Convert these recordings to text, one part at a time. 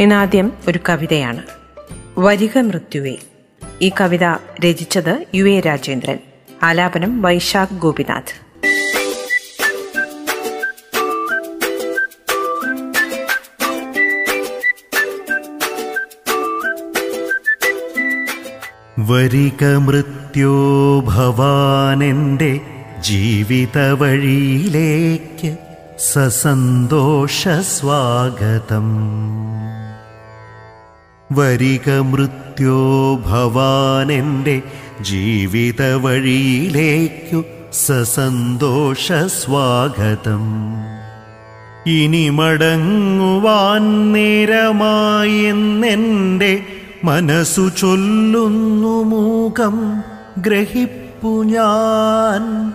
ഇന്നാദ്യം ഒരു കവിതയാണ്. വരിക മൃത്യുവേ. ഈ കവിത രചിച്ചത് യു എ രാജേന്ദ്രൻ. ആലാപനം വൈശാഖ് ഗോപിനാഥ്. വരിക മൃത്യോ ഭവാനെന്റെ ജീവിത വഴിയിലേക്ക് സസന്തോഷ സ്വാഗതം. വരിക മൃത്യോ ഭവാനെന്റെ ജീവിത വഴിയിലേക്കു സസന്തോഷ സ്വാഗതം. ഇനി മടങ്ങുവാൻ നേരമായി എന്നെന്റെ മനസ്സു ചൊല്ലുന്നു മൂകം ഗ്രഹിപ്പു ഞാൻ.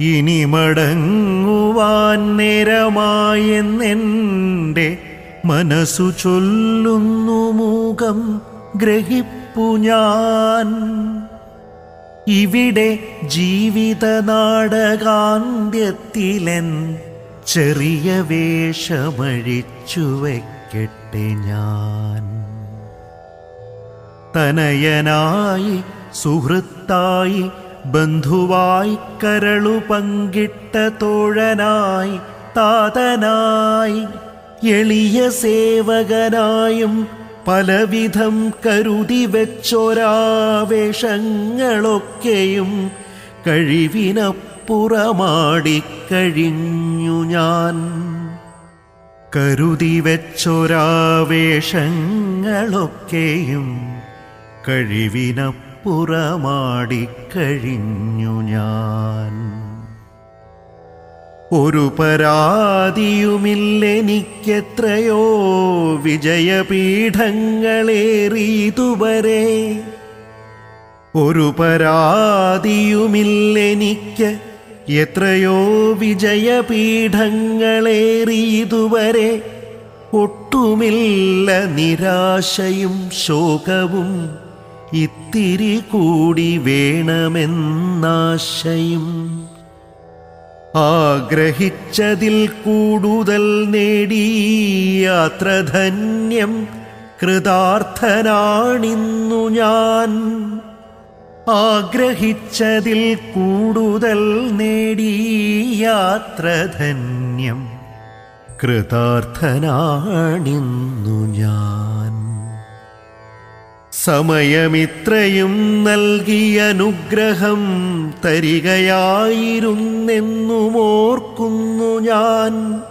ഇനി മടങ്ങുവാൻ നേരമായി എന്നെന്റെ മനസ്സു ചൊല്ലുന്നു മുഖം ഗ്രഹിപ്പു ഞാൻ. ഇവിടെ ജീവിത നാടകാന്ത്യത്തിലെൻ ചെറിയ വേഷമഴിച്ചു വയ്ക്കട്ടെ ഞാൻ. തനയനായി സുഹൃത്തായി ബന്ധുവായി കരളു പങ്കിട്ട തോഴനായി താതനായി എളിയ സേവകനായും പലവിധം കരുതി വെച്ചൊരാവേഷങ്ങളൊക്കെയും കഴിവിനപ്പുറമാടിക്കഴിഞ്ഞു ഞാൻ. കരുതി വെച്ചൊരാവേഷങ്ങളൊക്കെയും കഴിവിനപ്പുറമാടിക്കഴിഞ്ഞു ഞാൻ. ഒരു പരാതിയുമില്ലെനിക്കെത്രയോ വിജയപീഠങ്ങളേറിയതുവരെ. ഒരു പരാതിയുമില്ലെനിക്ക് എത്രയോ വിജയപീഠങ്ങളേറിയതുവരെ. ഒട്ടുമില്ല നിരാശയും ശോകവും ഇത്തിരി കൂടി വേണമെന്നാശയും. ആഗ്രഹിച്ചതിൽ കൂടുതൽ നേടി യാത്രധന്യം കൃതാർത്ഥനാണിന്നു ഞാൻ. ആഗ്രഹിച്ചതിൽ കൂടുതൽ നേടി യാത്രധന്യം കൃതാർത്ഥനാണിന്നു ഞാൻ. സമയമിത്രയും നൽകിയനുഗ്രഹം തരികയായിരുന്നെന്നുമോർക്കുന്നു ഞാൻ.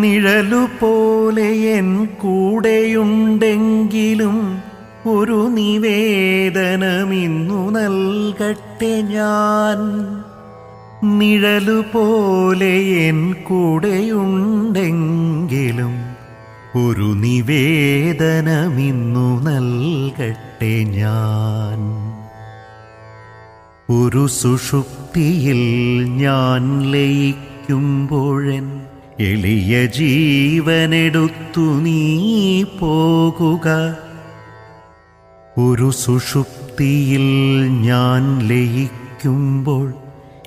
നിഴലുപോലെ എൻ കൂടെയുണ്ടെങ്കിലും ഒരു നിവേദനമിന്നു നൽകട്ടെ ഞാൻ. നിഴലുപോലെ എൻ കൂടെയുണ്ടെങ്കിലും ഒരു നിവേദനമിന്നു നൽകട്ടെ ഞാൻ. ഒരു സുഷുപ്തിയിൽ ഞാൻ ലയിക്കുമ്പോഴൻ എളിയ ജീവനെടുത്തു നീ പോകുക. ഒരു സുഷുപ്തിയിൽ ഞാൻ ലയിക്കുമ്പോൾ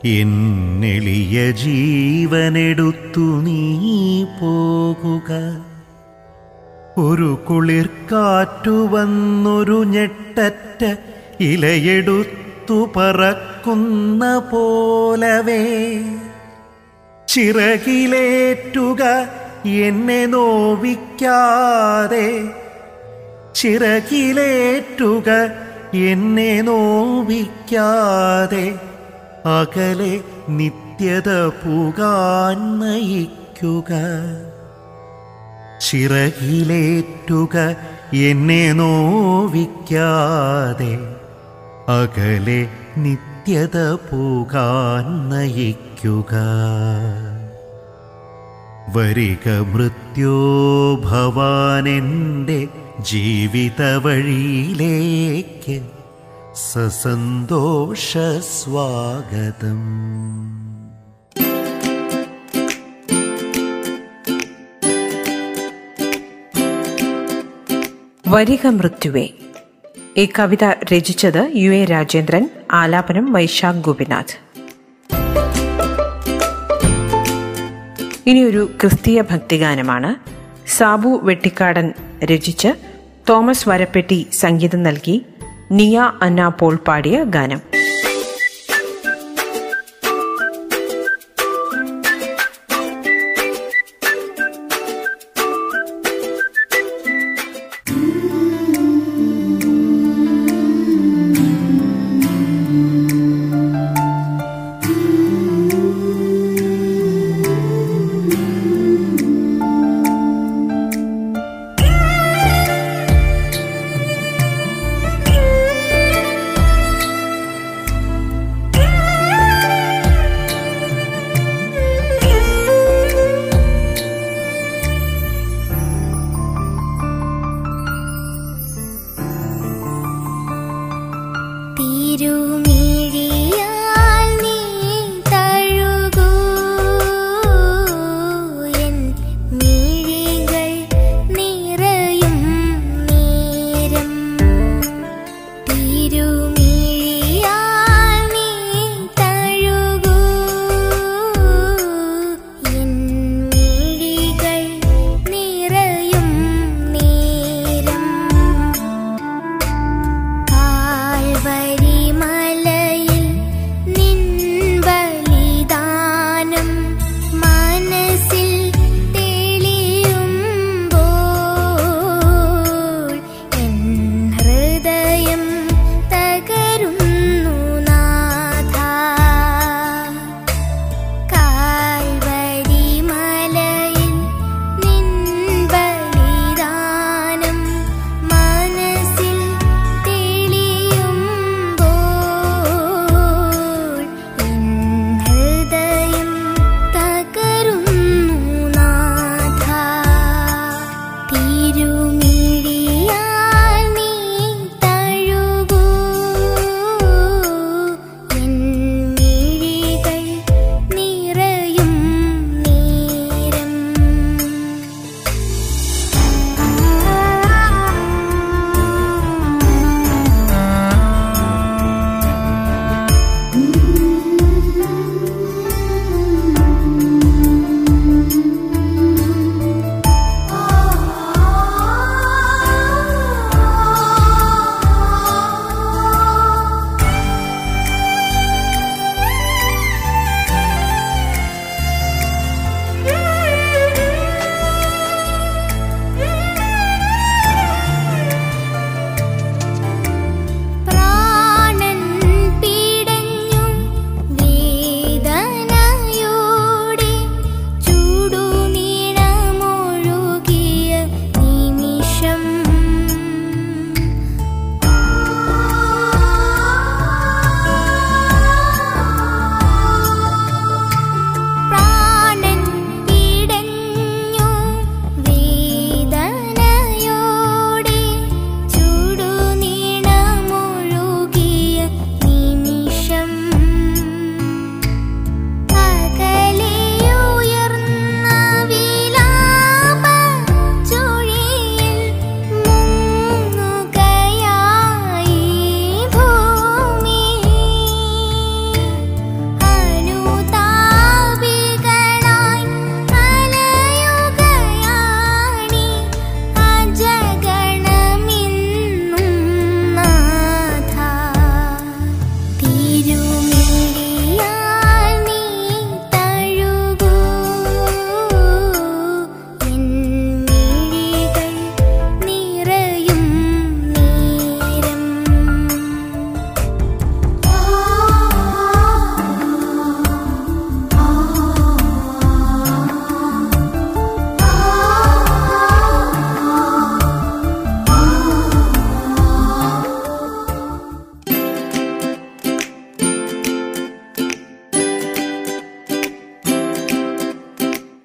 എന്നെളിയ ജീവനെടുത്തു നീ പോകുക. ഒരു കുളിർ കാറ്റു വന്നൊരു ഞെട്ടറ്റ ഇലയെടുത്തു പറക്കുന്ന പോലവേ. ചിറകിലേറ്റുക എന്നെ നോവിക്കാതെ. ചിറകിലേറ്റുക എന്നെ നോവിക്കാതെ. അകലെ നിത്യത പുകാൻ നയിക്കുക. ചിറകിലേറ്റുക എന്നെ നോവിക്കാതെ അകലെ നിത്യത പോകാൻ നയിക്കുക. വരിക മൃത്യോ ഭവാനെന്റെ ജീവിത വഴിയിലേക്ക് സസന്തോഷ സ്വാഗതം. വരിക മൃത്യുവേ. ഈ കവിത രചിച്ചത് യു എ രാജേന്ദ്രൻ ആലാപനം വൈശാഖ് ഗോപിനാഥ്. ഇനിയൊരു ക്രിസ്തീയ ഭക്തിഗാനമാണ് സാബു വെട്ടിക്കാടൻ രചിച്ച് തോമസ് വരപ്പെട്ടി സംഗീതം നൽകി നിയ അന്ന പോൾ പാടിയ ഗാനം.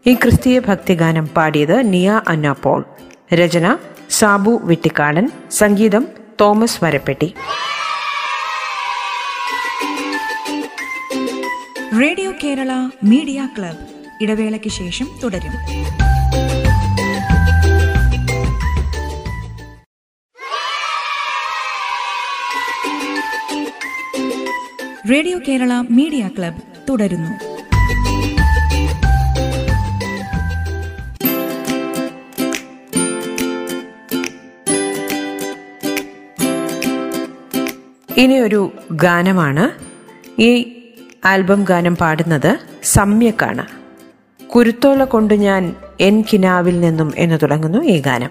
ഈ ക്രിസ്തീയ ഭക്തിഗാനം പാടിയത് നിയ അന്ന പോൾ. രചന സാബു വിട്ടിക്കാടൻ. സംഗീതം Thomas Varappetti. Radio Kerala media club. ഇടവേളയ്ക്ക് ശേഷം തുടരും. റേഡിയോ കേരള മീഡിയ ക്ലബ് തുടരുന്നു. ഇനിയൊരു ഗാനമാണ്. ഈ ആൽബം ഗാനം പാടുന്നത് സമ്യക്കാണ്. കുരുത്തോല കൊണ്ട് ഞാൻ എൻ കിനാവിൽ നിന്നും എന്ന് തുടങ്ങുന്നു ഈ ഗാനം.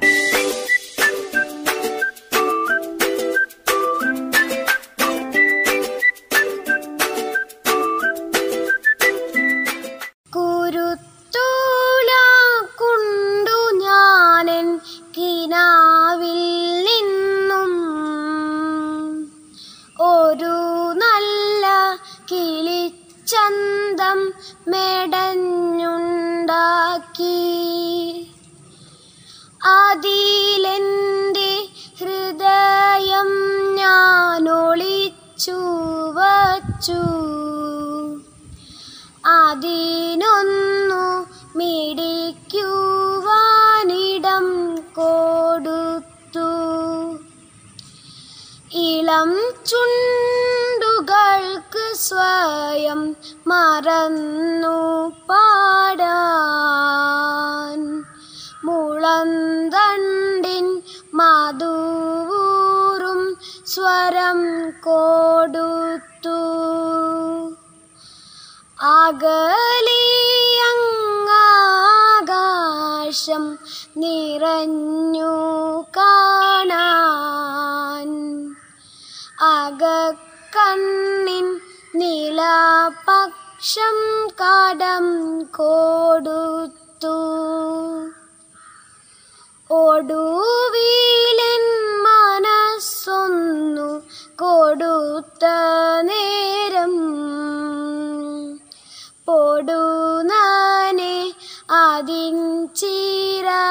ഇളം ചുണ്ടുകൾക്ക് സ്വയം മറന്നു പാടാൻ. മുളന്തണ്ടിൻ മധുവൂറും സ്വരം കൊടുത്തു. അകലിയങ്ങാകാശം നിറഞ്ഞു അകക്കണ്ണിൻ നിലപക്ഷം കടം കൊടുത്തു. ഒടുവീലൻ മനസ്സൊന്നു കൊടുത്ത നേരം പൊടുനാനെ അതിൻ ചിറകനങ്ങിപ്പോയി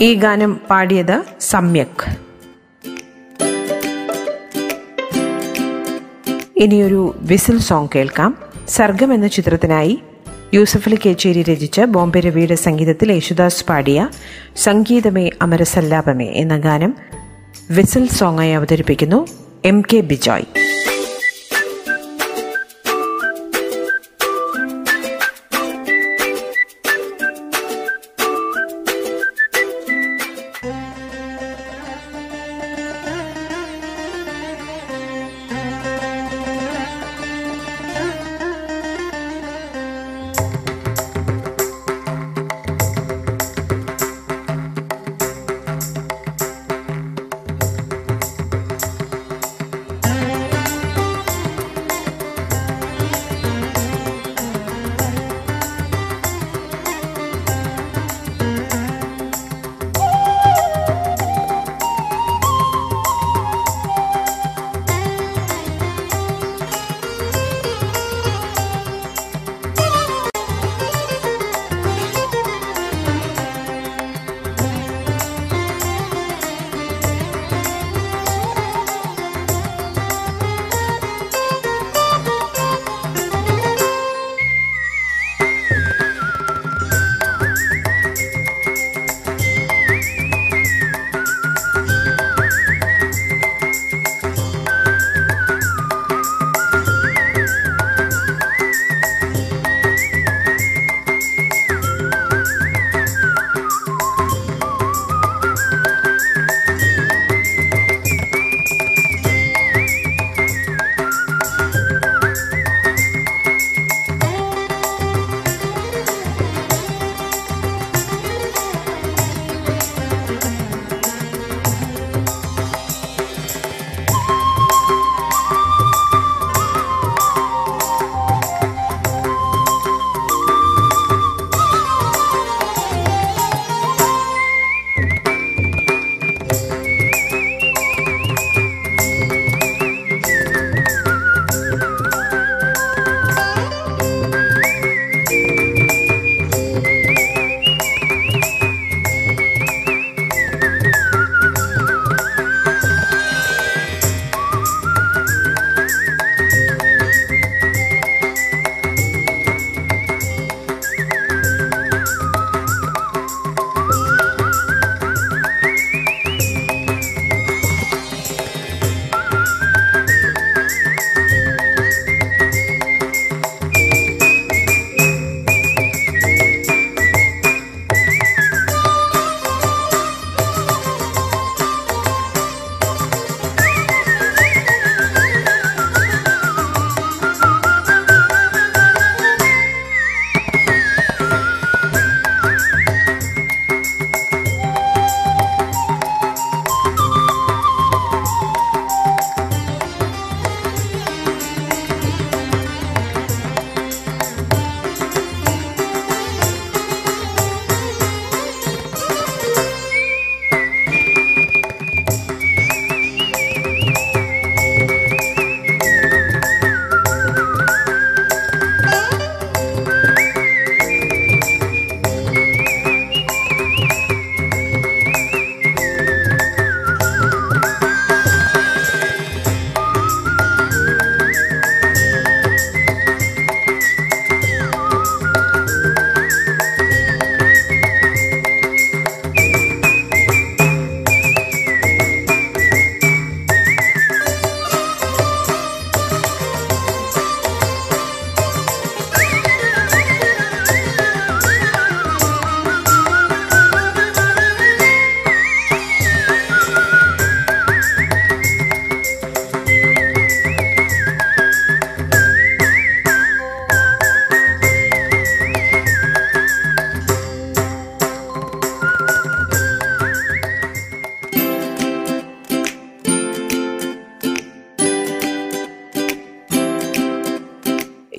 ഈ ഗാനം പാടിയത് സമ്യക്. ഇനിയൊരു വിസിൽ സോങ് കേൾക്കാം. സർഗം എന്ന ചിത്രത്തിനായി യൂസഫലി കേച്ചേരി രചിച്ച ബോംബെ രവിയുടെ സംഗീതത്തിൽ യേശുദാസ് പാടിയ സംഗീതമേ അമരസല്ലാപമേ എന്ന ഗാനം വിസിൽ സോങ്ങായി അവതരിപ്പിക്കുന്നു എം കെ ബിജോയ് ും.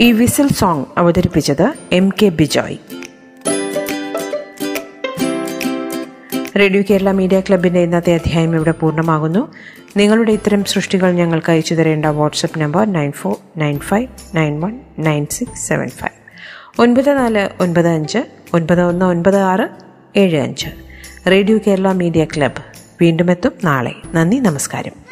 ഈ വിസിൽ സോങ് അവതരിപ്പിച്ചത് M K Bijoy. Radio Kerala media ക്ലബിന്റെ ഇന്നത്തെ അധ്യായം ഇവിടെ പൂർണമാകുന്നു. നിങ്ങളുടെ ഇത്തരം സൃഷ്ടികൾ ഞങ്ങൾക്ക് അയച്ചു തരേണ്ട WhatsApp number nine four nine five nine one nine six seven five. ഒൻപത് നാല് ഒൻപത് അഞ്ച് ഒൻപത് ഒന്ന് ഒൻപത് ആറ് ഏഴ് അഞ്ച്. റേഡിയോ കേരള മീഡിയ ക്ലബ്ബ് വീണ്ടും എത്തും നാളെ. നന്ദി നമസ്കാരം.